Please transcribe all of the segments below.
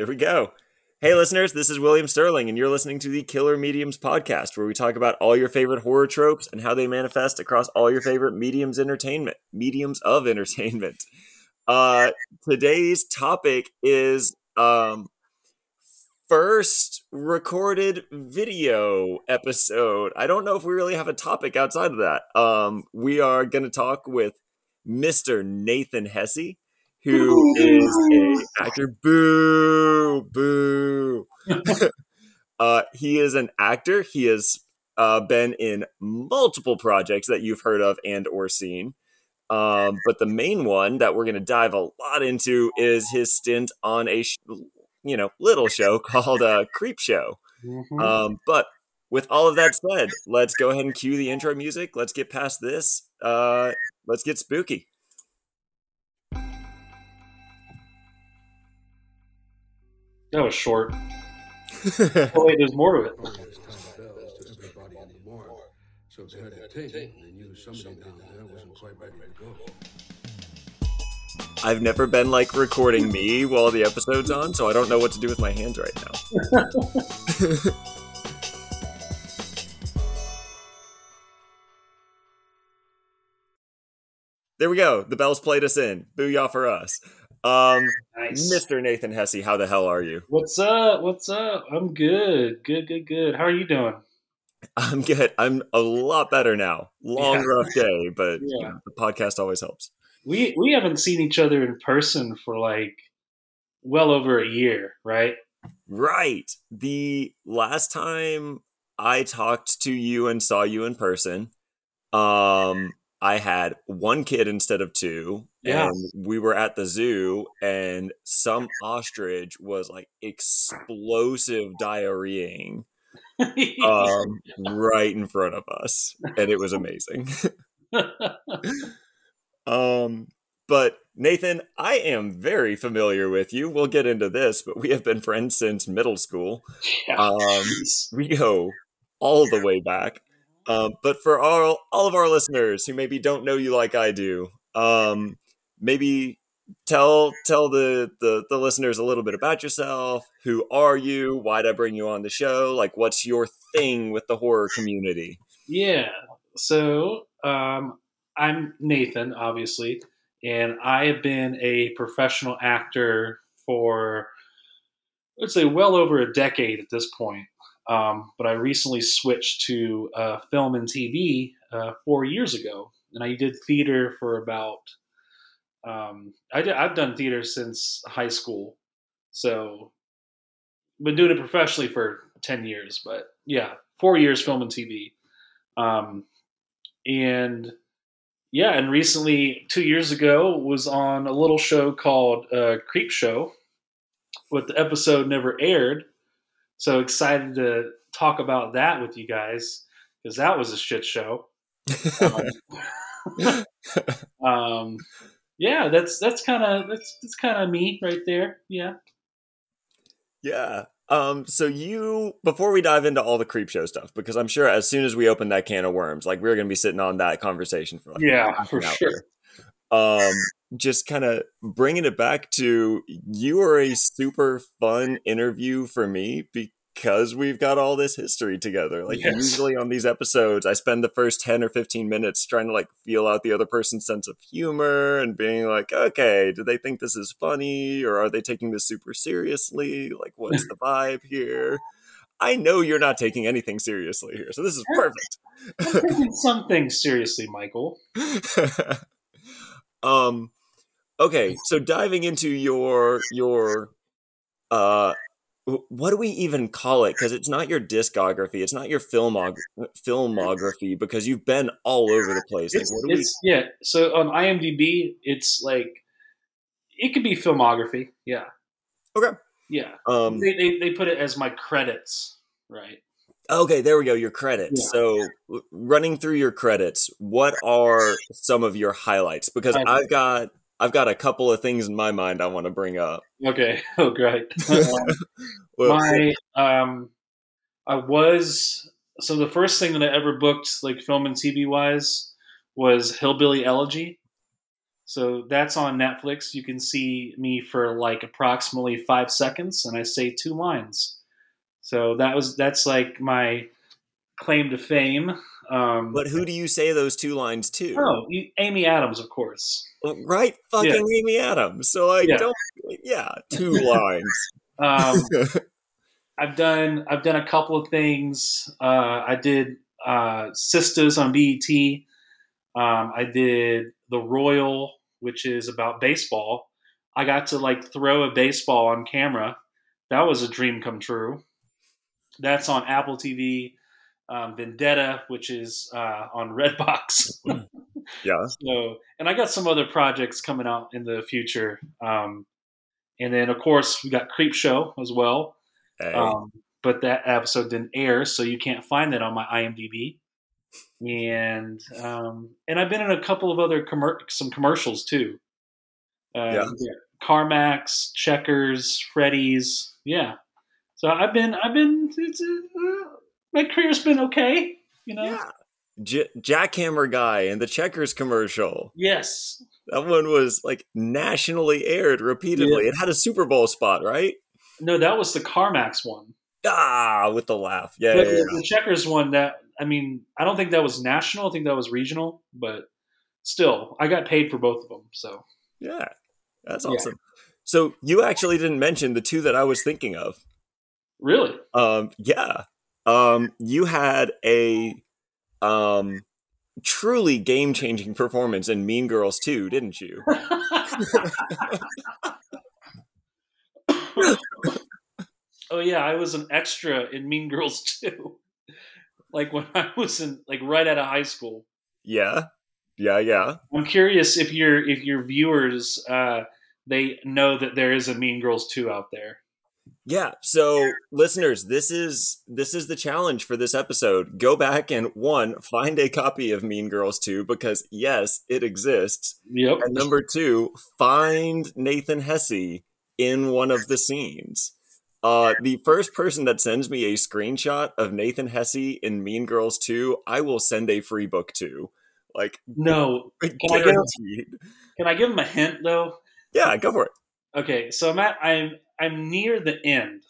There we go. Hey, listeners, this is William Sterling, and you're listening to the Killer Mediums podcast, where we talk about all your favorite horror tropes and how they manifest across all your favorite mediums entertainment, mediums of entertainment. Uh, today's topic is um, first recorded video episode. I don't know if we really have a topic outside of that. Um, we are going to talk with Mr. Nathan Hesse who is a actor. Boo, boo. uh, he is an actor. He has uh, been in multiple projects that you've heard of and or seen. Um, but the main one that we're going to dive a lot into is his stint on a, sh- you know, little show called uh, Creepshow. Mm-hmm. Um, but with all of that said, let's go ahead and cue the intro music. Let's get past this. Uh, let's get spooky. That was short. oh wait, there's more to it. So if they had a tape, they knew somebody down there wasn't quite ready to go. I've never been like recording me while the episode's on, so I don't know what to do with my hands right now. there we go. The bells played us in. Booyah for us. Um, nice. Mr. Nathan Hesse, how the hell are you? What's up? What's up? I'm good. Good, good, good. How are you doing? I'm good. I'm a lot better now. Long yeah. rough day, but yeah. you know, the podcast always helps. We we haven't seen each other in person for like well over a year, right? Right. The last time I talked to you and saw you in person, um, I had one kid instead of two. Yeah. And we were at the zoo and some ostrich was like explosive diarrheaing um, right in front of us. And it was amazing. um, but Nathan, I am very familiar with you. We'll get into this, but we have been friends since middle school. Yeah. Um, we go all the way back. Um, but for all all of our listeners who maybe don't know you like I do, um, maybe tell tell the, the the listeners a little bit about yourself. Who are you? Why'd I bring you on the show? Like, what's your thing with the horror community? Yeah. So um, I'm Nathan, obviously, and I have been a professional actor for let's say well over a decade at this point. Um, but I recently switched to uh, film and TV uh, four years ago, and I did theater for about. Um, I did, I've done theater since high school, so been doing it professionally for ten years. But yeah, four years film and TV, um, and yeah, and recently two years ago was on a little show called uh, Creepshow, but the episode never aired so excited to talk about that with you guys because that was a shit show. um, um, yeah, that's that's kind of that's that's kind of me right there. Yeah. Yeah. Um, so you before we dive into all the creepshow stuff, because I'm sure as soon as we open that can of worms, like we're gonna be sitting on that conversation for like yeah, for sure. Um, just kind of bringing it back to you are a super fun interview for me because we've got all this history together. Like yes. usually on these episodes, I spend the first 10 or 15 minutes trying to like feel out the other person's sense of humor and being like, okay, do they think this is funny or are they taking this super seriously? Like, what's the vibe here? I know you're not taking anything seriously here, so this is perfect. Taking some things seriously, Michael. um okay so diving into your your uh what do we even call it? Because it's not your discography it's not your filmog- filmography because you've been all over the place like, we... yeah so on imdb it's like it could be filmography yeah. Okay. Yeah. Um they, they, they put it as my credits right? Okay there we go your credits. Yeah. so running through your credits what are some of your highlights? Because i've got I've got a couple of things in my mind I want to bring up. Okay. Oh, great. Um, well, my um, I was so the first thing that I ever booked, like film and TV wise, was Hillbilly Elegy. So that's on Netflix. You can see me for like approximately five seconds, and I say two lines. So that was that's like my claim to fame. Um, But who do you say those two lines to? oh, you- Amy Adams, of course. Right, fucking Amy Adams. So I Yeah. don't. Yeah, two lines. Um, I've done I've done a couple of things. Uh, I did uh, Sistas on BET. Um, I did The Royal, which is about baseball. I got to like throw a baseball on camera. That was a dream come true. That's on Apple TV. Um, Vendetta, which is uh, on Redbox. yeah. So, and I got some other projects coming out in the future. Um, and then, of course, we got Creepshow as well. Hey. Um, but that episode didn't air, so you can't find that on my IMDb. And um, and I've been in a couple of other commer- some commercials too. Uh, Yeah. CarMax, Checkers, Freddy's, yeah. So I've been I've been it's, uh, my career's been okay, you know. yeah. J- Jackhammer guy in the Checkers commercial. Yes, That one was like nationally aired repeatedly. It had a Super Bowl spot, right? no, that was the CarMax one. Ah, with the laugh. Yeah, the, yeah, yeah. the checkers one that i mean i don't think that was national i think that was regional but still i got paid for both of them so Yeah, that's Yeah. awesome. So you actually didn't mention the two that I was thinking of. really Um, yeah. Um, you had a um truly game changing performance in Mean Girls 2, didn't you? oh yeah i was an extra in mean girls too like when i was in like right out of high school Yeah. Yeah, yeah. i'm curious if your if your viewers uh they know that there is a mean girls 2 out there Yeah. So, listeners, this is this is the challenge for this episode. Go back and one, find a copy of Mean Girls 2 because yes, it exists. yep And number 2, find Nathan Hesse in one of the scenes. Uh, the first person that sends me a screenshot of Nathan Hesse in Mean Girls 2, I will send a free book to. Like, no I get- guaranteed. can i give him a hint though Yeah, go for it. okay so i'm i'm i'm near the end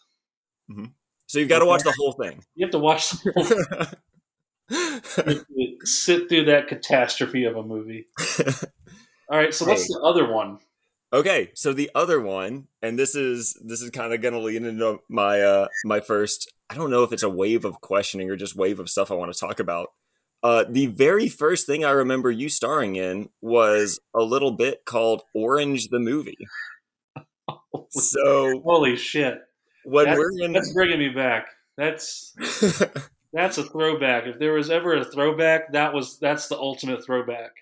So you've got to watch the whole thing. You have to watch the whole sit through that catastrophe of a movie. All right, so what's Hey. the other one? Okay, so the other one, and this is this is kind of gonna lead into my uh my first. I don't know if it's a wave of questioning or just wave of stuff I want to talk about. Uh, the very first thing I remember you starring in was a little bit called Orange the movie. So Holy shit! when That's, we're in, that's bringing me back. That's that's a throwback. If there was ever a throwback, that was that's the ultimate throwback.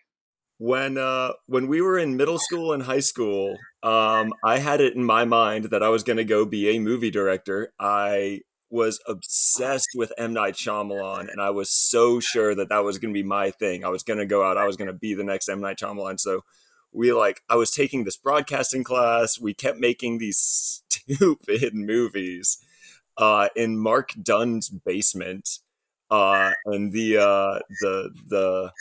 when uh when we were in middle school and high school um i had it in my mind that i was going to go be a movie director i was obsessed with M Night Shyamalan, and I was so sure that that was going to be my thing. I was going to go out. I was going to be the next M Night Shyamalan. So we like, I was taking this broadcasting class. We kept making these stupid movies uh, in Mark Dunn's basement, uh, and the uh, the the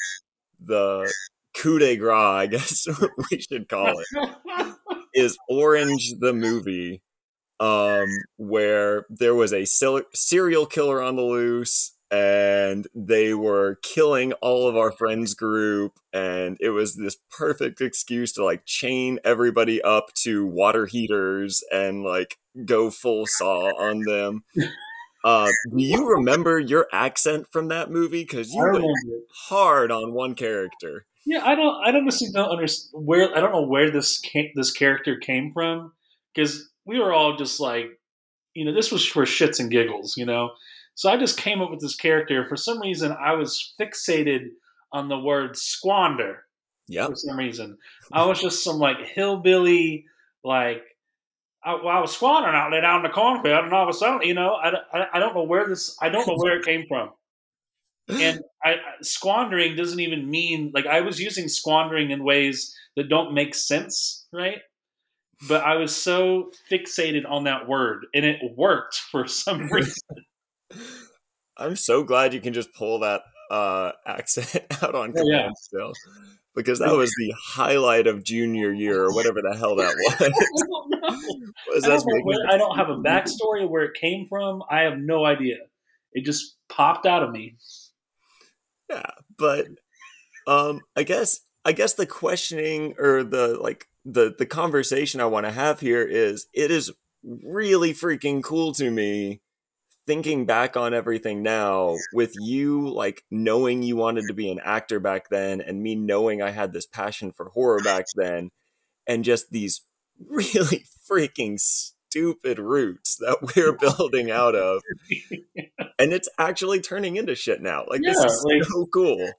the coup de grace, I guess we should call it is Orange the movie, um, where there was a serial killer on the loose, and they were killing all of our friends' group, and it was this perfect excuse to like chain everybody up to water heaters and like go full saw on them. Uh, do you remember your accent from that movie? Because you remember. hard on one character. Yeah, I don't. I don't honestly don't understand where. I don't know where this came, this character came from because we were all just like, you know, this was for shits and giggles, you know. So I just came up with this character. For some reason, I was fixated on the word squander. Yep. For some reason, I was just some like hillbilly, like. I, well, I was squandering out there down in the cornfield, and all of a sudden, you know, I, I, I don't know where this, I don't know where it came from and I- squandering doesn't even mean like I was using squandering in ways that don't make sense, right? But I was so fixated on that word, and it worked for some reason. I'm so glad you can just pull that uh, accent out on Oh, command yeah. still. because that was the highlight of junior year or whatever the hell that was. I don't know. was I don't, know where- I don't have a backstory of where it came from. I have no idea. It just popped out of me. yeah but um i guess i guess the questioning or the like the the conversation i want to have here is it is really freaking cool to me thinking back on everything now with you like knowing you wanted to be an actor back then and me knowing i had this passion for horror back then and just these really freaking stupid roots that we're building out of and it's actually turning into shit now like this is like- so cool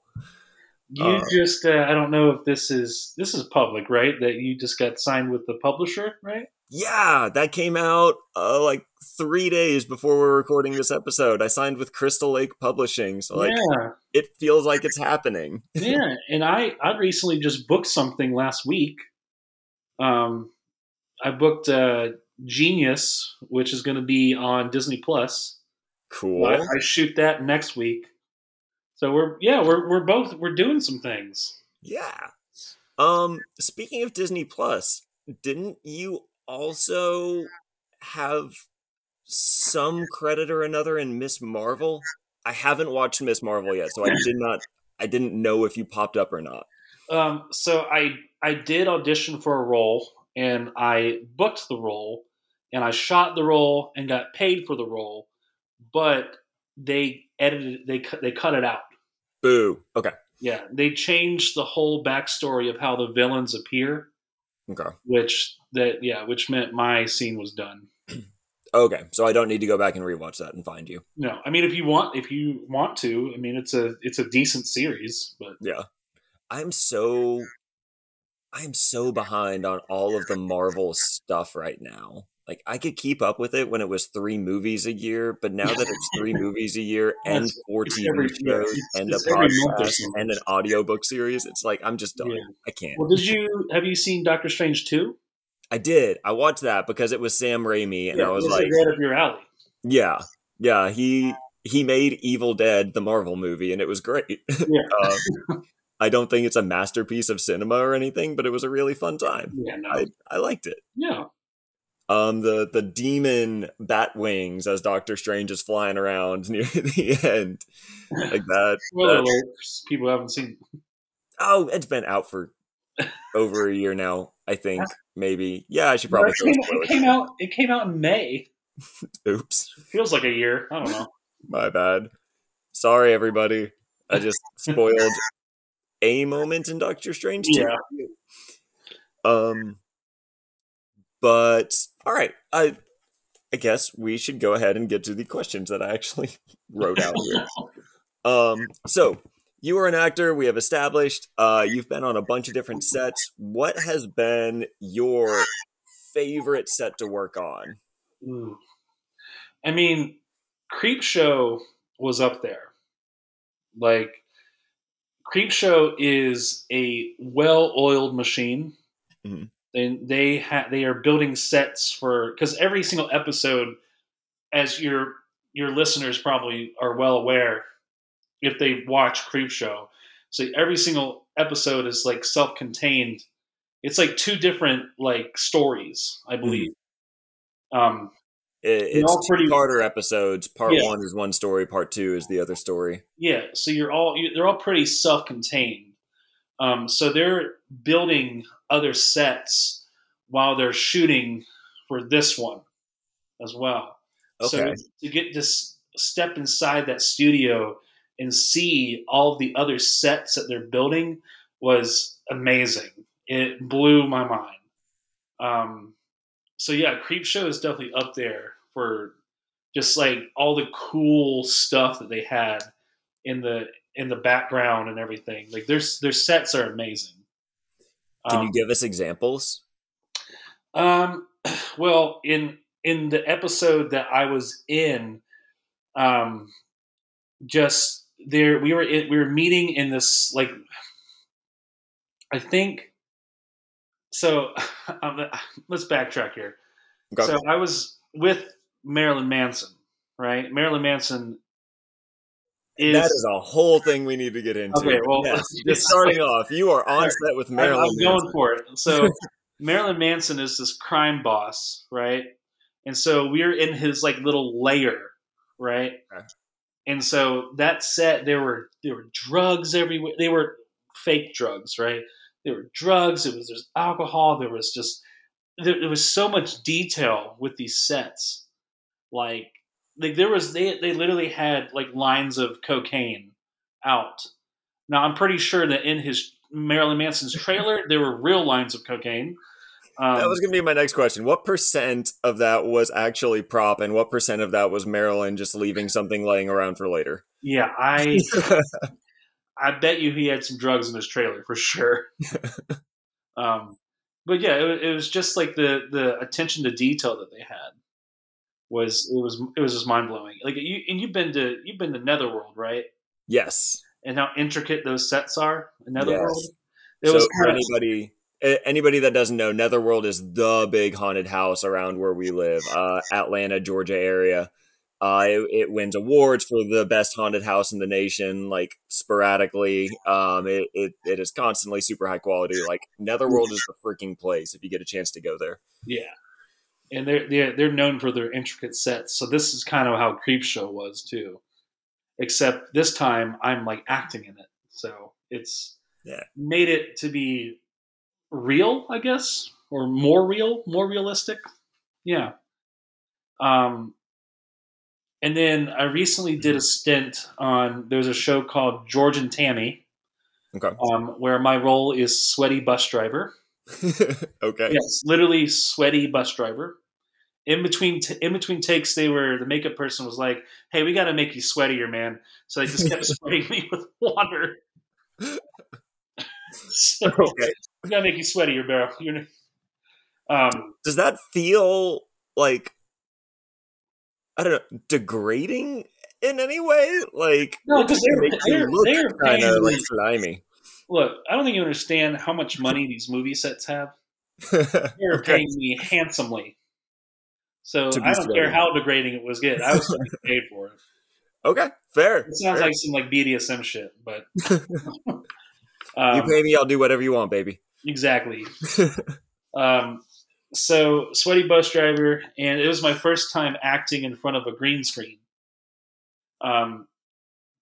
You Uh, just uh, I don't know if this is this is public, right? That you just got signed with the publisher, right? Yeah, that came out uh, like three days before we're recording this episode. I signed with Crystal Lake Publishing, so like yeah, it feels like it's happening. yeah. And I I recently just booked something last week. Um, I booked uh, Genius, which is going to be on Disney Plus. Cool. I, I shoot that next week. So we're yeah we're we're both we're doing some things. Yeah. Um. Speaking of Disney Plus, didn't you also have some credit or another in Miss Marvel? I haven't watched Miss Marvel yet, so I did not. I didn't know if you popped up or not. Um, so I I did audition for a role and I booked the role and I shot the role and got paid for the role, but they edited they cut they cut it out. Boo. Okay. Yeah, they changed the whole backstory of how the villains appear, Okay. which that yeah, which meant my scene was done. Okay. So I don't need to go back and rewatch that and find you. No, I mean if you want if you want to, I mean it's a it's a decent series, but Yeah. I'm so I'm so behind on all of the Marvel stuff right now. Like I could keep up with it when it was 3 movies a year, but now that it's 3 movies a year and It's- 4 it's TV every- shows it's- and a podcast and an audiobook series, it's like I'm just done. Yeah. I can't. well, did you have you seen Doctor Strange two? I did. I watched that because it was Sam Raimi and I was like, right up your alley. yeah. Yeah, he he made Evil Dead the Marvel movie and it was great. Yeah. uh, I don't think it's a masterpiece of cinema or anything, but it was a really fun time. Yeah, no. I, I liked it. yeah. Um, the the demon bat wings as Doctor Strange is flying around near the end, like that. Spoiler alert, people haven't seen oh, it's been out for over a year now. I think maybe. Yeah, I should probably. it, came, it came out it came out in May. Oops, Feels like a year. I don't know. my bad. Sorry, everybody. I just spoiled a moment in Doctor Strange. too. Yeah. Um, but all right, I I guess we should go ahead and get to the questions that I actually wrote out here. Um, so you are an actor. We have established. Uh, you've been on a bunch of different sets. What has been your favorite set to work on? I mean, Creepshow was up there. Like Creepshow is a well-oiled machine. Mhm. They they ha- they are building sets for because every single episode, as your your listeners probably are well aware, if they watch Creepshow, so every single episode is like self-contained. It's like two different like stories, I believe. Um, It, They're all pretty- two Carter episodes. Part Yeah. one is one story. Part two is the other story. Yeah, so you're all you, they're all pretty self-contained. Um, so they're building other sets while they're shooting for this one as well. Okay. So to get to step inside that studio and see all the other sets that they're building was amazing. It blew my mind. Um, so yeah, Creepshow is definitely up there for just like all the cool stuff that they had in the in the background and everything. Like their their sets are amazing. Can Um, you give us examples? um, well, in in the episode that I was in, um, just there we were in, we were meeting in this like I think so. Um, let's backtrack here. Okay. So I was with Marilyn Manson, right? Marilyn Manson is that is a whole thing we need to get into. Okay, well, Yes, just starting off, you are on set with Marilyn. I'm going for it. So Marilyn Manson is this crime boss, right? And so we're in his like little lair, right? Okay. And so that set there were there were drugs everywhere. They were fake drugs, right? There were drugs. It was there's alcohol. There was just there, there was so much detail with these sets. Like like there was they they literally had like lines of cocaine out. Now I'm pretty sure that in his Marilyn Manson's trailer there were real lines of cocaine. Um, That was going to be my next question. What percent of that was actually prop, and what percent of that was Marilyn just leaving something laying around for later? yeah, I I bet you he had some drugs in his trailer for sure. um, but yeah, it, it was just like the the attention to detail that they had was it was it was just mind blowing. Like you and you've been to you've been to Netherworld, right? yes. And how intricate those sets are in Yes. Netherworld. It so was for anybody anybody that doesn't know, Netherworld is the big haunted house around where we live, uh, Atlanta, Georgia area. Uh, it, it wins awards for the best haunted house in the nation, like sporadically. Um, it, it, it is constantly super high quality. Like Netherworld is the freaking place if you get a chance to go there. Yeah, and they're they're they're known for their intricate sets. So this is kind of how Creepshow was too, except this time I'm like acting in it. So it's Yeah. made it to be real, I guess, or more real, more realistic. Yeah. Um, and then I recently did a stint on. There's a show called George and Tammy, Okay. um, where my role is sweaty bus driver. okay. Yes, literally sweaty bus driver. In between, t- in between takes, they were the makeup person was like, "Hey, we got to make you sweatier, man." So they just kept spraying me with water. so Okay. we got to make you sweatier, bro. You're, um, Does that feel like I don't know degrading in any way? Like No, it 'cause just they're- you they're- they're kind of like slimy. Look, I don't think you understand how much money these movie sets have. They're okay. paying me handsomely. So I don't care how degrading it was. Good, I was getting paid for it. Okay. Fair. It sounds Fair. like some like BDSM shit, but you um, pay me, I'll do whatever you want, baby. exactly. Um, so sweaty bus driver, and it was my first time acting in front of a green screen. Um,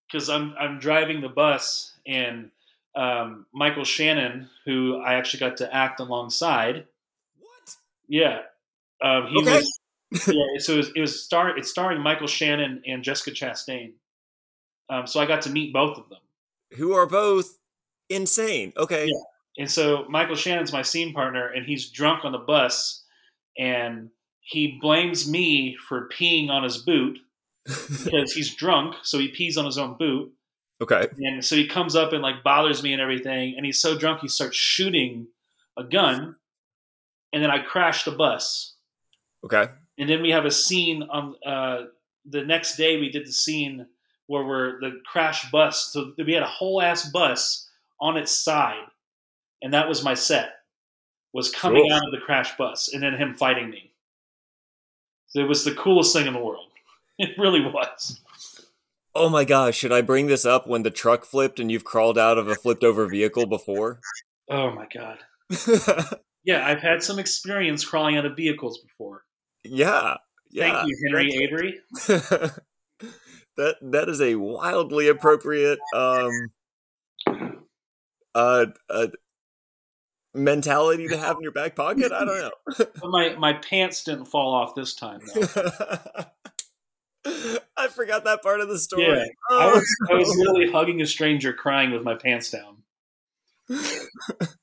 because I'm I'm driving the bus, and um, Michael Shannon, who I actually got to act alongside, what? yeah, um, he Okay. was. yeah, so it was, it was star. It's starring Michael Shannon and Jessica Chastain. Um, so I got to meet both of them. Who are both insane. Okay. Yeah. And so Michael Shannon's my scene partner, and he's drunk on the bus, and he blames me for peeing on his boot because he's drunk, so he pees on his own boot. Okay. And so he comes up and like bothers me and everything, and he's so drunk he starts shooting a gun, and then I crash the bus. Okay. And then we have a scene on uh, the next day. We did the scene where we're the crash bus. So we had a whole ass bus on its side, and that was my set. Was coming Cool. out of the crash bus, and then him fighting me. So it was the coolest thing in the world. It really was. Oh my gosh, should I bring this up when the truck flipped and you've crawled out of a flipped over vehicle before? Oh my god. Yeah, I've had some experience crawling out of vehicles before. yeah. Yeah. Thank you, Henry Avery. that that is a wildly appropriate um uh, uh mentality to have in your back pocket. I don't But my my pants didn't fall off this time. Though. I forgot that part of the story. Yeah, I Oh, was I was literally hugging a stranger, crying with my pants down.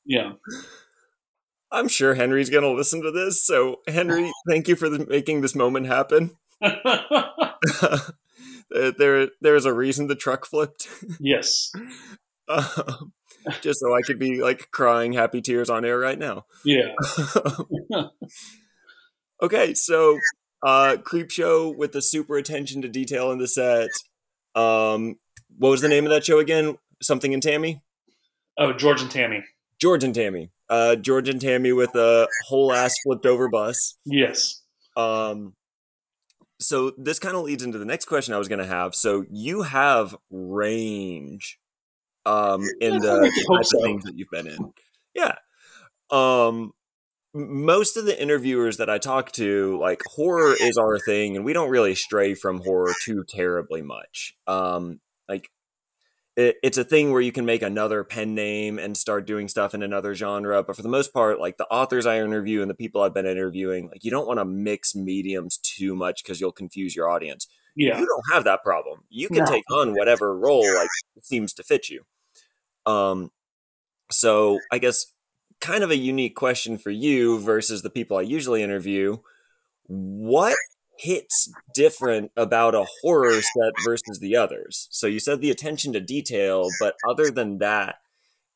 Yeah. I'm sure Henry's gonna listen to this. So Henry, thank you for the, making this moment happen. There, there is a reason the truck flipped. yes. Um, just so I could be like crying happy tears on air right now. Yeah. okay, so uh creepshow with the super attention to detail in the set. Um what was the name of that show again? Something in Tammy? Oh, George and Tammy. George and Tammy. Uh George and Tammy with a whole ass flipped over bus. Yes. Um so this kind of leads into the next question I was going to have. So you have range um in the types so. of things that you've been in. Yeah. Um most of the interviewers that I talk to, like horror is our thing, and we don't really stray from horror too terribly much. Um, like it, it's a thing where you can make another pen name and start doing stuff in another genre. But for the most part, like the authors I interview and the people I've been interviewing, like you don't want to mix mediums too much because you'll confuse your audience. Yeah. You don't have that problem. You can no. take on whatever role like seems to fit you. Um, so I guess kind of a unique question for you versus the people I usually interview. What hits different about a horror set versus the others? So you said the attention to detail, but other than that,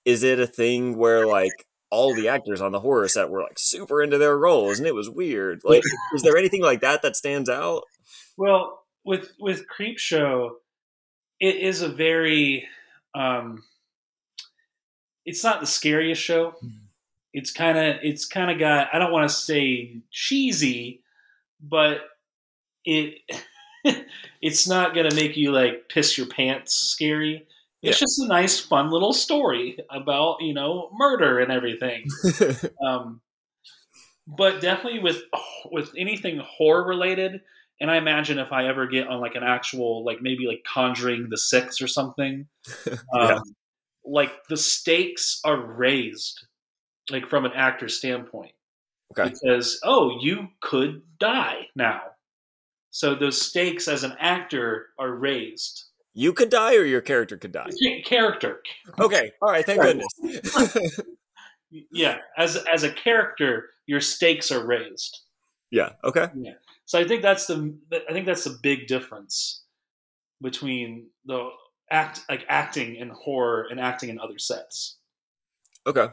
is it a thing where like all the actors on the horror set were like super into their roles and it was weird? Like is there anything like that that stands out? Well, with with Creepshow, it is a very um it's not the scariest show. It's kind of it's kind of got I don't want to say cheesy, but it it's not gonna make you like piss your pants scary. It's yeah. just a nice, fun little story about you know murder and everything. um, but definitely with with anything horror related, and I imagine if I ever get on like an actual like maybe like Conjuring the Six or something, um, yeah. like the stakes are raised like from an actor's standpoint. Okay. Because oh, you could die now. So those stakes as an actor are raised. You could die or your character could die. Character. Okay. All right, thank goodness. yeah, as as a character, your stakes are raised. Yeah, okay. Yeah. So I think that's the I think that's the big difference between the act like acting in horror and acting in other sets. Okay.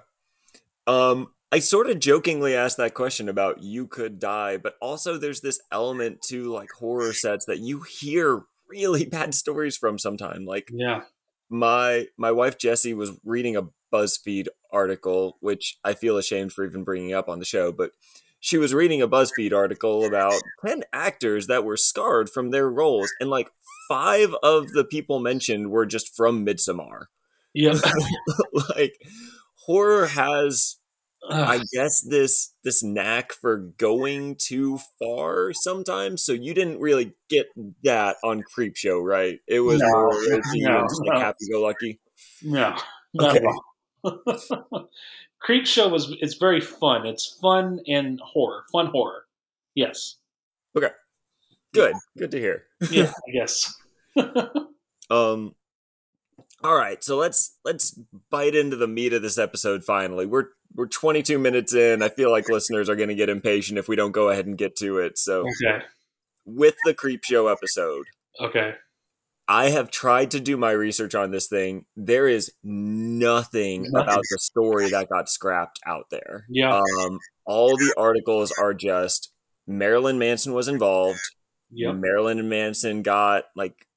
Um, I sort of jokingly asked that question about you could die, but also there's this element to like horror sets that you hear really bad stories from sometime. Like yeah. My my wife Jessie was reading a BuzzFeed article, which I feel ashamed for even bringing up on the show, but she was reading a BuzzFeed article about 10 actors that were scarred from their roles and like 5 of the people mentioned were just from Midsommar. Yeah. like horror has I guess this this knack for going too far sometimes. So you didn't really get that on Creepshow, right? It was no, more no, just like happy go lucky. No, okay. Creepshow was it's very fun. It's fun and horror, fun horror. Yes. Okay. Good. Good to hear. yeah, I guess. um all right, so let's let's bite into the meat of this episode finally. We're we're 22 minutes in. I feel like listeners are going to get impatient if we don't go ahead and get to it. So Okay. With the creepshow episode. Okay. I have tried to do my research on this thing. There is nothing, nothing. about the story that got scrapped out there. Yeah. Um, all the articles are just Marilyn Manson was involved. Yeah. Marilyn Manson got like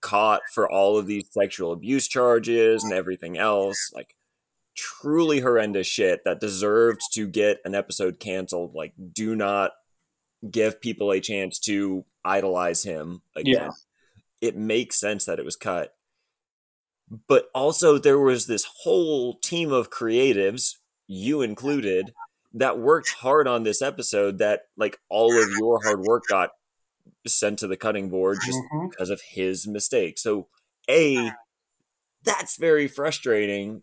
caught for all of these sexual abuse charges and everything else. Like, truly horrendous shit that deserved to get an episode canceled. Like, do not give people a chance to idolize him again. Yeah. It makes sense that it was cut. But also, there was this whole team of creatives, you included, that worked hard on this episode that, like, all of your hard work got sent to the cutting board just mm-hmm. because of his mistake. So, A, that's very frustrating.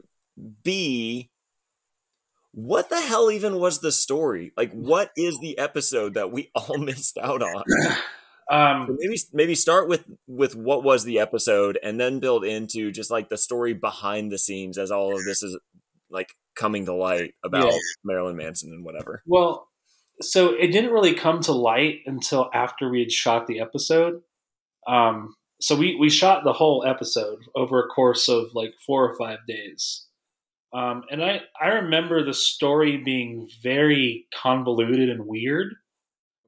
B, what the hell even was the story? Like, what is the episode that we all missed out on? Um, so maybe maybe start with with what was the episode, and then build into just like the story behind the scenes as all of this is like coming to light about yeah. Marilyn Manson and whatever. Well, so it didn't really come to light until after we had shot the episode. Um, so we we shot the whole episode over a course of like four or five days. Um, and I, I remember the story being very convoluted and weird.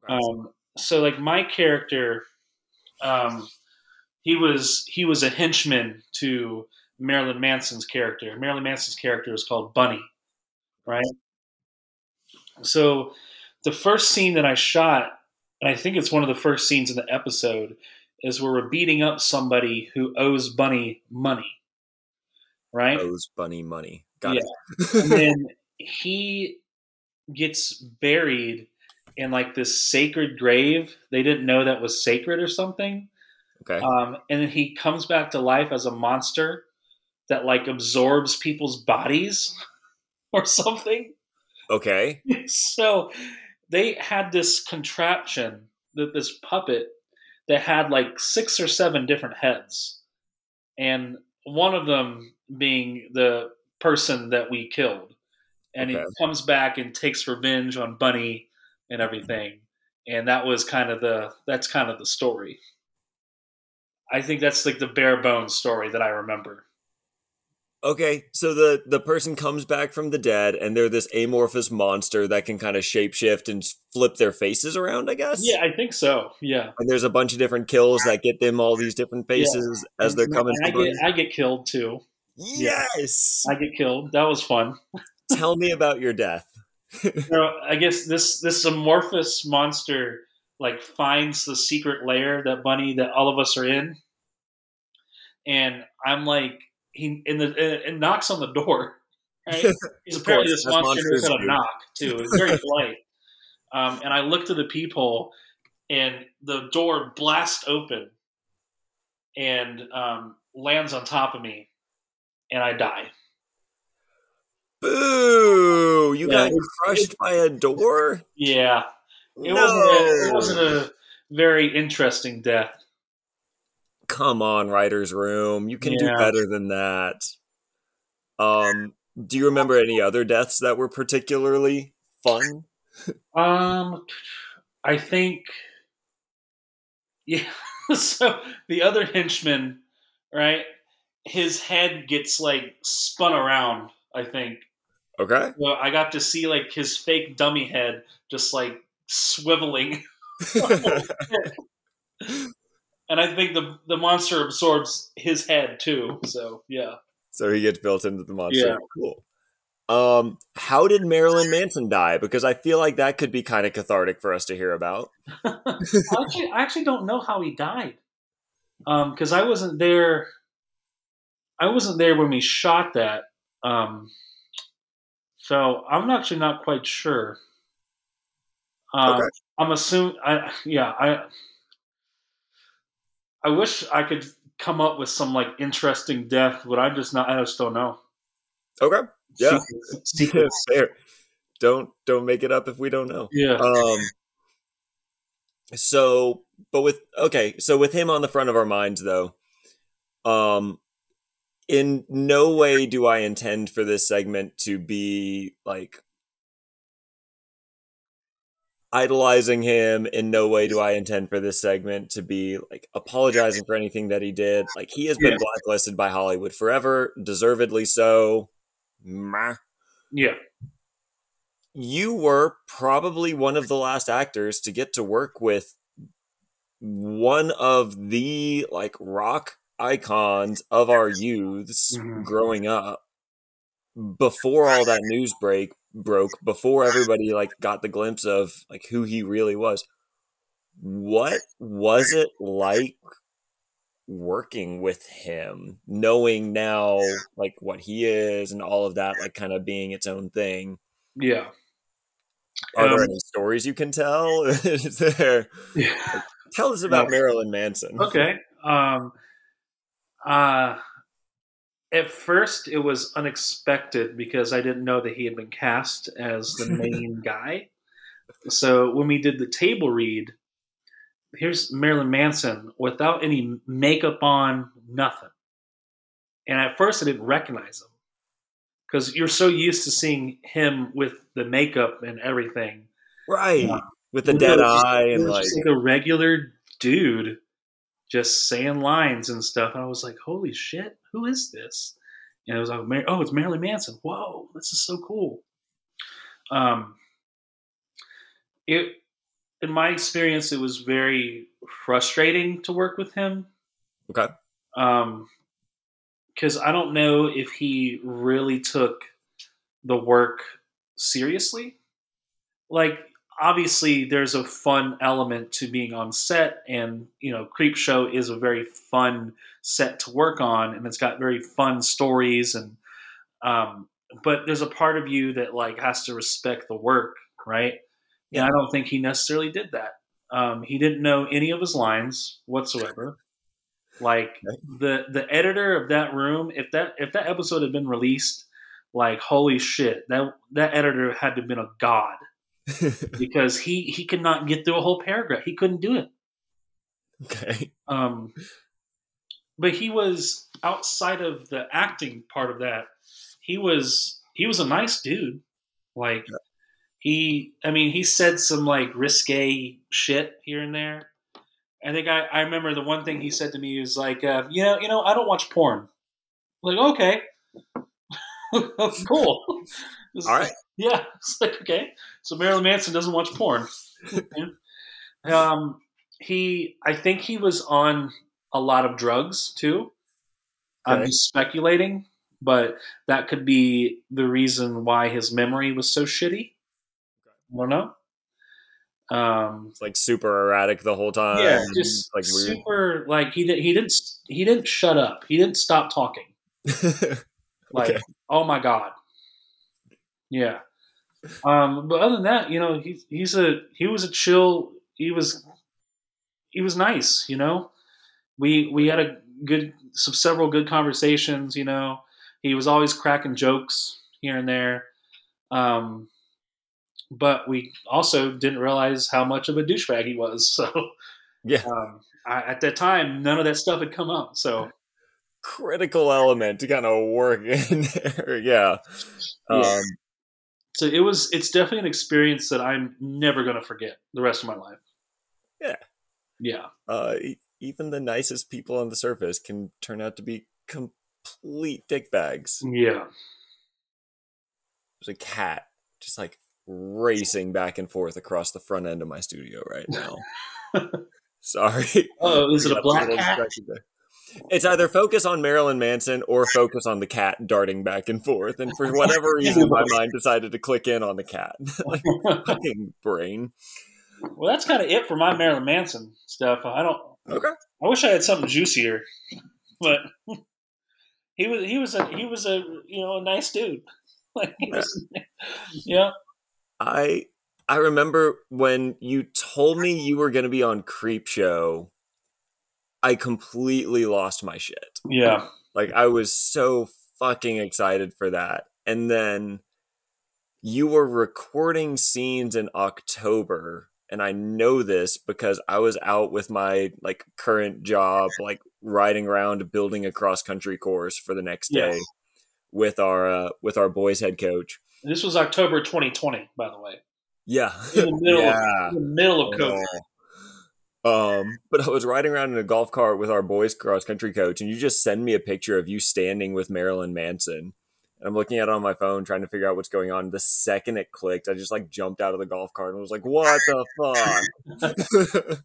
Um, so like my character, um, he was he was a henchman to Marilyn Manson's character. Marilyn Manson's character was called Bunny, right? So the first scene that I shot and I think it's one of the first scenes in the episode, is where we're beating up somebody who owes Bunny money. Right? Owes Bunny money. Got Yeah. it. and then he gets buried in like this sacred grave. They didn't know that was sacred or something. okay. Um, and then he comes back to life as a monster that like absorbs people's bodies or something. okay. so they had this contraption, that this puppet that had like six or seven different heads, and one of them being the person that we killed, and Okay. he comes back and takes revenge on Bunny and everything, and that was kind of the that's kind of the story. I think that's like the bare bones story that I remember. Okay, so the the person comes back from the dead, and they're this amorphous monster that can kind of shapeshift and flip their faces around. I guess. Yeah, I think so. Yeah. And there's a bunch of different kills that get them all these different faces as they're coming. I get I get killed too. yes. I get killed. That was fun. Tell me about your death. So I guess this this amorphous monster like finds the secret lair that Bunny that all of us are in, and I'm like he in the it, it knocks on the door. Right? He's apparently this as monster knows monsters how to knock too. It's very polite. Um, and I look to the peephole, and the door blasts open, and um, lands on top of me, and I die. Boo! You Yeah, got it's- crushed by a door. Yeah, it no. wasn't. A, it wasn't a very interesting death. Come on, writer's room. You can do better than that. Um, do you remember any other deaths that were particularly fun? Um, I think, yeah. so the other henchman, right? His head gets like spun around. I think Okay. so I got to see like his fake dummy head just like swiveling, and I think the the monster absorbs his head too. So yeah. so he gets built into the monster. Yeah. Cool. Um, how did Marilyn Manson die? Because I feel like that could be kind of cathartic for us to hear about. I actually, I actually don't know how he died, Um, because I wasn't there. I wasn't there when we shot that, um, so I'm actually not quite sure. Um, Okay. I'm assuming. I yeah. I I wish I could come up with some like interesting death, but I'm just not. I just don't know. Okay. Yeah. Secrets. Secrets. Fair. Don't don't make it up if we don't know. Yeah. Um. So, but with okay, so with him on the front of our minds, though, um, in no way do I intend for this segment to be like idolizing him. In no way do I intend for this segment to be like apologizing for anything that he did. Like he has been Yeah. blacklisted by Hollywood forever, deservedly so. Meh yeah. you were probably one of the last actors to get to work with one of the like rock icons of our youths Mhm. growing up before all that news break broke before everybody like got the glimpse of like who he really was what was it like working with him knowing now like what he is and all of that like kind of being its own thing Yeah. are there Um, any stories you can tell? Is there? Yeah. Tell us about No. Marilyn Manson. Okay. Um, uh, at first, it was unexpected because I didn't know that he had been cast as the main guy. So when we did the table read, here's Marilyn Manson without any makeup on, nothing. And at first, I didn't recognize him because you're so used to seeing him with the makeup and everything. Right. With the dead was eye and like just like a regular dude just saying lines and stuff. And I was like, holy shit, who is this? And it was like, oh, it's Marilyn Manson. Whoa, this is so cool. Um, it, in my experience, it was very frustrating to work with him. Okay. Um, because I don't know if he really took the work seriously. Like obviously there's a fun element to being on set and you know creepshow is a very fun set to work on and it's got very fun stories and um, but there's a part of you that like has to respect the work right? Yeah. and i don't think he necessarily did that. Um, he didn't know any of his lines whatsoever. Like the the editor of that room if that if that episode had been released like holy shit that that editor had to have been a god because he he could not get through a whole paragraph. He couldn't do it. Okay. Um, but he was outside of the acting part of that. He was he was a nice dude. Like yeah. he, I mean, he said some like risque shit here and there. I think I, I remember the one thing he said to me was like, uh, you know, you know, I don't watch porn. like, okay, cool. All right. Yeah, it's like okay. So Marilyn Manson doesn't watch porn. um, he, I think he was on a lot of drugs too. Okay. I'm speculating, but that could be the reason why his memory was so shitty. I don't know. Um, it's like super erratic the whole time. Yeah, just like weird. super. Like he did. He didn't. He didn't shut up. He didn't stop talking. like, okay. oh my god. Yeah. Um, but other than that, you know, he's he's a he was a chill. He was he was nice. You know, we we had a good some several good conversations. You know, he was always cracking jokes here and there. Um, but we also didn't realize how much of a douchebag he was. So yeah, um, I, at that time, none of that stuff had come up. So critical element to kind of work in there. Yeah. Um, yeah so it was it's definitely an experience that I'm never going to forget the rest of my life. Yeah. Yeah. Uh, even the nicest people on the surface can turn out to be complete dickbags. Yeah. There's a cat just like racing back and forth across the front end of my studio right now. Sorry. Oh, is it a black cat? It's either focus on Marilyn Manson or focus on the cat darting back and forth. And for whatever reason, my mind decided to click in on the cat. like, fucking brain. Well, that's kind of it for my Marilyn Manson stuff. I don't. Okay. I wish I had something juicier, but he was he was a he was a you know a nice dude. Like was, yeah. I I remember when you told me you were going to be on Creepshow I completely lost my shit. Yeah. Like I was so fucking excited for that. And then you were recording scenes in October and I know this because I was out with my like current job like riding around building a cross country course for the next day yes. with our uh, with our boys head coach. This was October 2020 by the way. Yeah. In the middle yeah. of the middle of COVID. Oh. Um, but I was riding around in a golf cart with our boys cross country coach, and you just send me a picture of you standing with Marilyn Manson. And I'm looking at it on my phone, trying to figure out what's going on. The second it clicked, I just like jumped out of the golf cart and was like, "What the fuck?"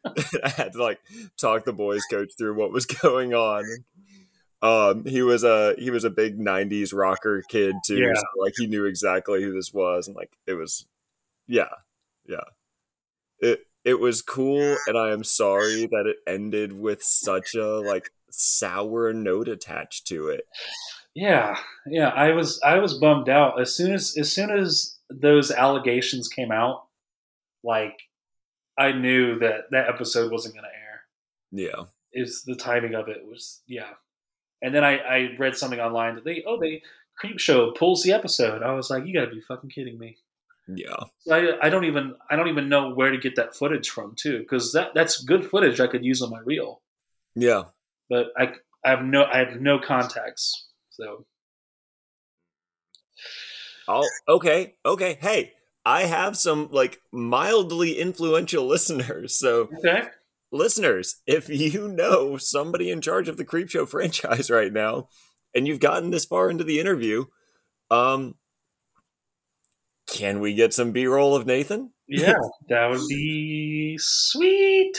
I had to like talk the boys coach through what was going on. Um, he was a he was a big '90s rocker kid too, yeah. so like he knew exactly who this was, and like it was, yeah, yeah. It it was cool and i am sorry that it ended with such a like sour note attached to it. Yeah yeah i was i was bummed out. As soon as as soon as those allegations came out like i knew that that episode wasn't going to air. Yeah. Is the timing of it was yeah. And then i i read something online that they oh they creepshow pulls the episode. I was like you gotta be fucking kidding me yeah. So I, I don't even I don't even know where to get that footage from too because that that's good footage I could use on my reel. Yeah. But I I have no I have no contacts so. Oh, okay, okay. Hey, I have some like mildly influential listeners. So, okay. listeners, if you know somebody in charge of the Creepshow franchise right now, and you've gotten this far into the interview, um, can we get some B roll of Nathan? Yeah, that would be sweet.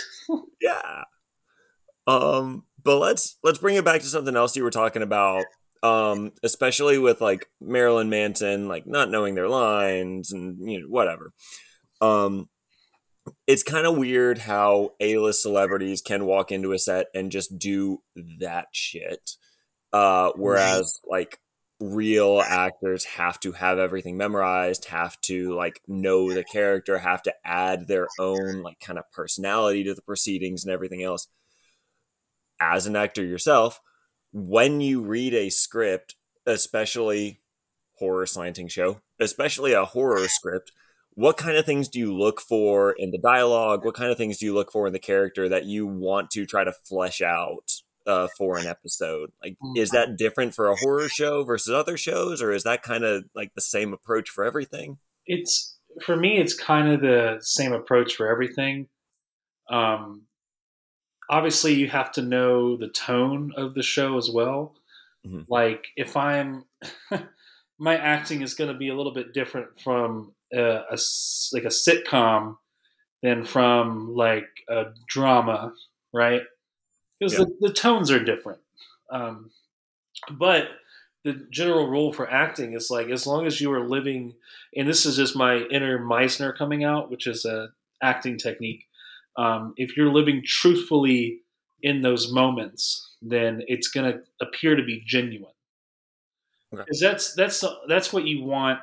yeah. Um, but let's let's bring it back to something else you were talking about um, especially with like Marilyn Manson, like not knowing their lines and you know whatever. Um, it's kind of weird how A-list celebrities can walk into a set and just do that shit, uh, whereas like real actors have to have everything memorized, have to like know the character, have to add their own like kind of personality to the proceedings and everything else. As an actor yourself, when you read a script, especially horror slanting show, especially a horror script, what kind of things do you look for in the dialogue? What kind of things do you look for in the character that you want to try to flesh out uh, for an episode? Like, is that different for a horror show versus other shows, or is that kind of like the same approach for everything? It's for me, it's kind of the same approach for everything. Um, obviously, you have to know the tone of the show as well. Mm-hmm. Like, if I'm my acting is going to be a little bit different from a, a like a sitcom than from like a drama, right? Because yeah. the, the tones are different. Um, but the general rule for acting is like as long as you are living, and this is just my inner Meisner coming out, which is a acting technique. Um, if you're living truthfully in those moments, then it's going to appear to be genuine. Because okay. that's that's that's what you want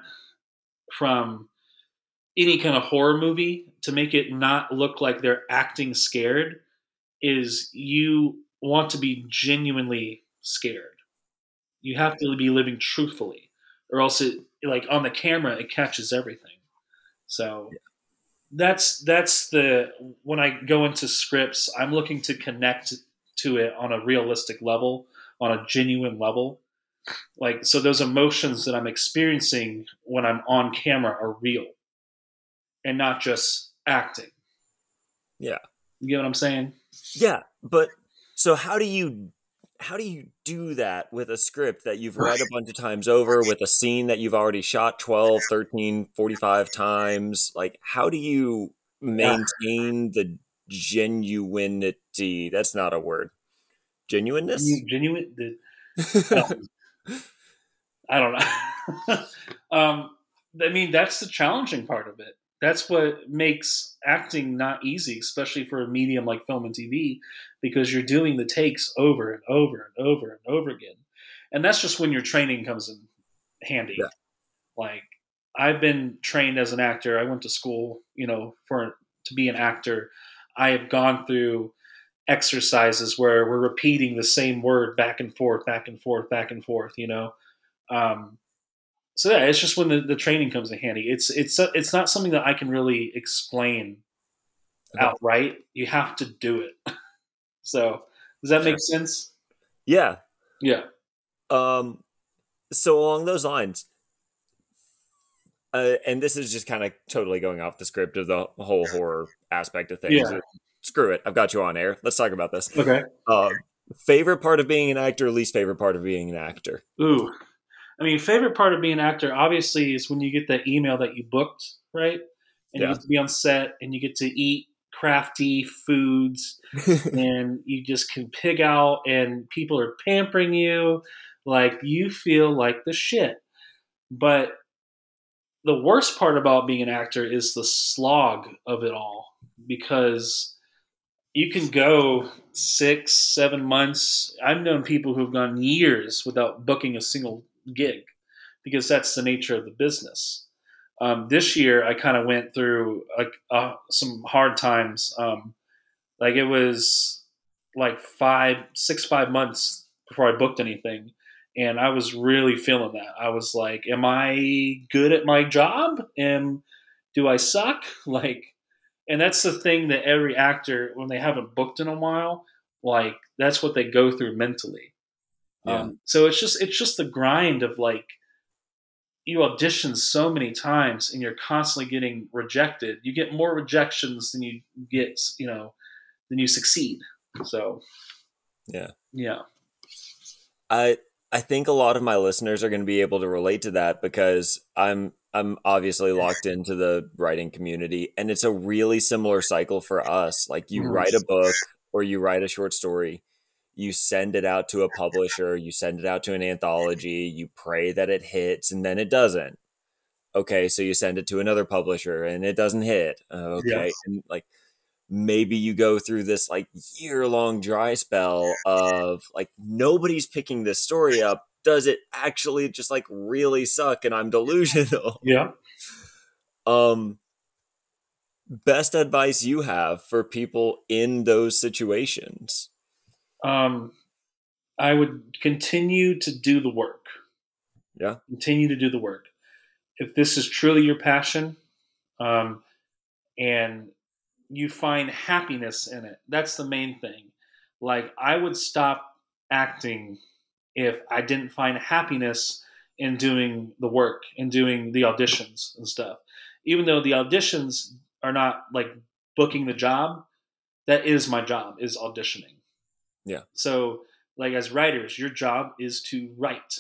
from any kind of horror movie to make it not look like they're acting scared is you want to be genuinely scared. You have to be living truthfully, or else it like on the camera it catches everything. So yeah. that's that's the when I go into scripts, I'm looking to connect to it on a realistic level, on a genuine level. Like so those emotions that I'm experiencing when I'm on camera are real and not just acting. Yeah. You get what I'm saying? Yeah, but so how do you how do you do that with a script that you've read a bunch of times over with a scene that you've already shot 12, 13, 45 times? Like how do you maintain the genuinity? That's not a word. Genuineness? Genuine the, I don't know. um I mean that's the challenging part of it that's what makes acting not easy, especially for a medium like film and TV, because you're doing the takes over and over and over and over again. And that's just when your training comes in handy. Yeah. Like I've been trained as an actor. I went to school, you know, for to be an actor. I have gone through exercises where we're repeating the same word back and forth, back and forth, back and forth, you know. Um, so yeah, it's just when the, the training comes in handy. It's it's it's not something that I can really explain okay. outright. You have to do it. so does that make sense? Yeah. Yeah. Um. So along those lines, uh, and this is just kind of totally going off the script of the whole horror aspect of things. Yeah. Screw it. I've got you on air. Let's talk about this. Okay. Uh, favorite part of being an actor, least favorite part of being an actor. Ooh. I mean, favorite part of being an actor obviously is when you get that email that you booked, right? And yeah. you get to be on set and you get to eat crafty foods and you just can pig out and people are pampering you like you feel like the shit. But the worst part about being an actor is the slog of it all because you can go six, seven months. I've known people who've gone years without booking a single gig because that's the nature of the business. Um, this year, I kind of went through uh, some hard times. Um, like it was like five, six, five months before I booked anything, and I was really feeling that. I was like, "Am I good at my job? And do I suck?" Like, and that's the thing that every actor, when they haven't booked in a while, like that's what they go through mentally. Yeah. Um, so it's just it's just the grind of like you audition so many times and you're constantly getting rejected. You get more rejections than you get, you know, than you succeed. So yeah, yeah. I I think a lot of my listeners are going to be able to relate to that because I'm I'm obviously locked into the writing community and it's a really similar cycle for us. Like you write a book or you write a short story you send it out to a publisher, you send it out to an anthology, you pray that it hits, and then it doesn't. Okay, so you send it to another publisher and it doesn't hit. Uh, okay, and like maybe you go through this like year long dry spell of like nobody's picking this story up. Does it actually just like really suck and I'm delusional? Yeah. um best advice you have for people in those situations Um, I would continue to do the work. Yeah. Continue to do the work. If this is truly your passion, um, and you find happiness in it, that's the main thing. Like I would stop acting if I didn't find happiness in doing the work and doing the auditions and stuff. Even though the auditions are not like booking the job, that is my job is auditioning. Yeah. So like as writers, your job is to write.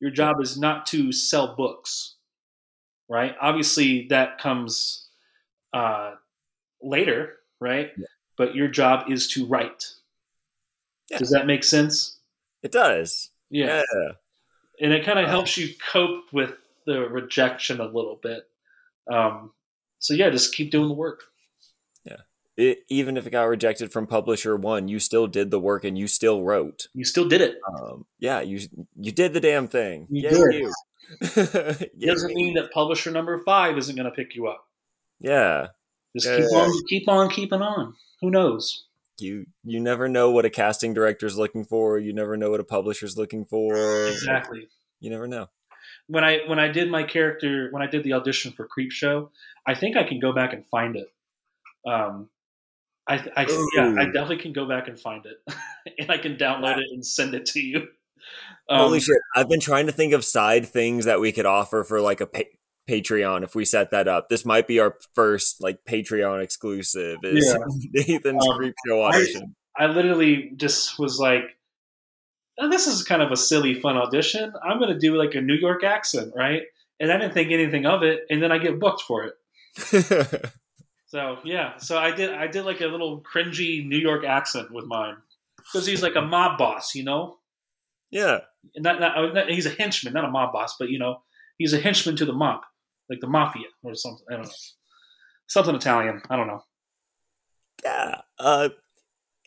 Your job is not to sell books. Right? Obviously that comes uh later, right? Yeah. But your job is to write. Yeah. Does that make sense? it does Yeah. yeah And it kind of Uh, helps you cope with the rejection a little bit. Um, so yeah, just keep doing the work. It, even if it got rejected from publisher one you still did the work and you still wrote You still did it. um yeah you you did the damn thing You Yay did. you. It doesn't mean that publisher number five isn't going to pick you up. yeah Just Yeah, keep yeah. on, keep on, keeping on. Who knows? you you never know what a casting director is looking for you never know what a publisher's looking for Exactly. you never know When I when I did my character when I did the audition for Creepshow, I think I can go back and find it. Um, I, I yeah, I definitely can go back and find it, and I can download it and send it to you. Um, Holy shit! I've been trying to think of side things that we could offer for like a pa- Patreon if we set that up. This might be our first like Patreon exclusive. Is Yeah. Nathan's Um, creep show I- audition? I literally just was like, oh, this is kind of a silly, fun audition. I'm going to do like a New York accent, right? And I didn't think anything of it, and then I get booked for it. So yeah, so I did. I did like a little cringy New York accent with mine because he's like a mob boss, you know. yeah, And not, not, not he's a henchman, not a mob boss, but you know, he's a henchman to the mob, like the mafia or something. I don't know, something Italian. I don't know. yeah. Uh,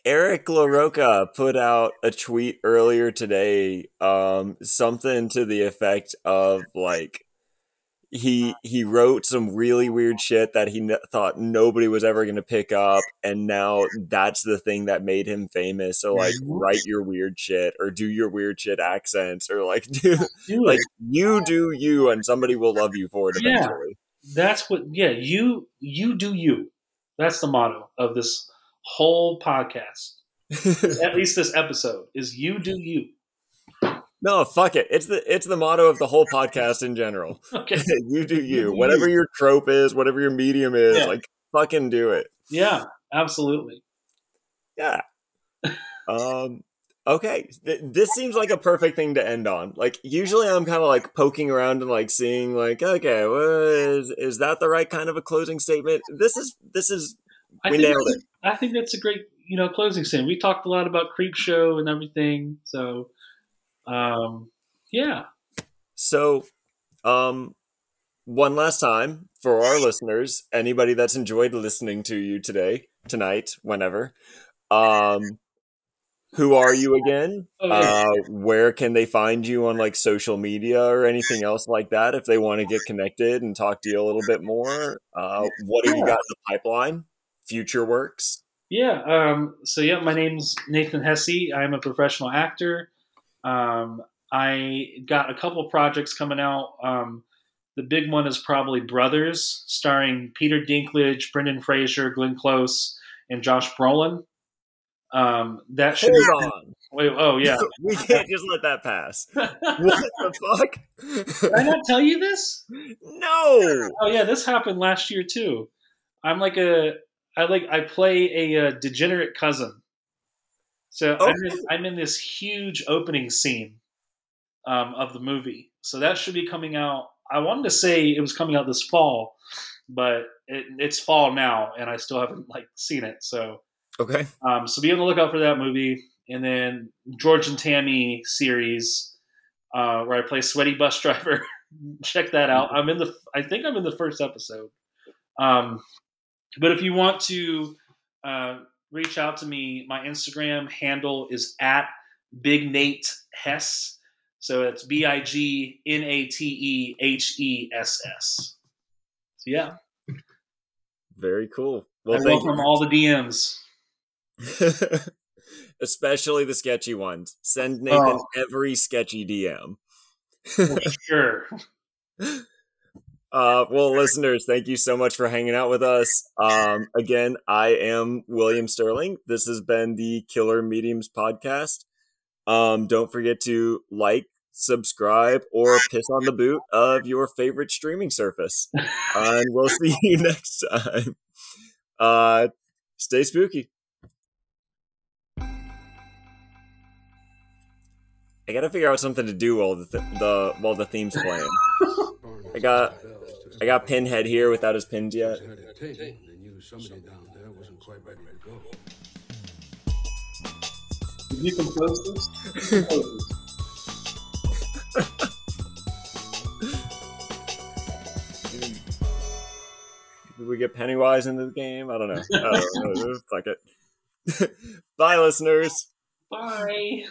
Eric LaRocca put out a tweet earlier today, um, something to the effect of like he he wrote some really weird shit that he n- thought nobody was ever going to pick up and now that's the thing that made him famous so like write your weird shit or do your weird shit accents or like do Do like you do you and somebody will love you for it Yeah. eventually That's what. Yeah, you you do you. That's the motto of this whole podcast. At least this episode is you do you. No fuck it it's the it's the motto of the whole podcast in general Okay. you do You whatever your trope is whatever your medium is Yeah. like fucking do it Yeah, absolutely. Yeah. um. Okay. Th- this seems like a perfect thing to end on. Like usually, I'm kind of like poking around and like seeing like, okay, well, is is that the right kind of a closing statement? This is this is I we think nailed that's- I think that's a great, you know, closing scene. We talked a lot about Creep Show and everything. So, um, yeah. so. Um. One last time for our listeners, anybody that's enjoyed listening to you today, tonight, whenever. Um. Who are you again? Oh. Uh, where can they find you on like social media or anything else like that if they want to get connected and talk to you a little bit more? Uh, what have you got in the pipeline? Future works? Yeah. Um, so, yeah, my name's Nathan Hesse. I'm a professional actor. Um, I got a couple projects coming out. Um, the big one is probably Brothers, starring Peter Dinklage, Brendan Fraser, Glenn Close, and Josh Brolin. Um, that should Hold be. on. Wait, oh, yeah. we can't just let that pass. What the fuck? Did? I not tell you this? no. Oh yeah, this happened last year too. I'm like a I like I play a, uh degenerate cousin. So I'm, in, I'm in this huge opening scene um, of the movie. So that should be coming out. I wanted to say it was coming out this fall, but it, it's fall now, and I still haven't like seen it. So Okay. um, so be on the lookout for that movie. and then George and Tammy series uh, where I play sweaty bus driver. Check that out. I'm in the. I think I'm in the first episode. Um, but if you want to uh, reach out to me, my Instagram handle is at Big Nate Hess. So it's B I G N A T E H E S S. So yeah. Very cool. Well, I welcome you. all the DMs. Especially the sketchy ones. Send Nathan oh. every sketchy DM. For sure. Uh, well, listeners, thank you so much for hanging out with us. Um, again, I am William Sterling. This has been the Killer Mediums podcast. Um, don't forget to like, subscribe, or piss on the boot of your favorite streaming surface. and we'll see you next time. Uh, stay spooky. I gotta figure out something to do while the, th- the while the theme's playing. I got I got Pinhead here without his pins yet. Did you compose this? Did we get Pennywise into the game? I don't know. I don't know. Fuck it. Bye, listeners. Bye.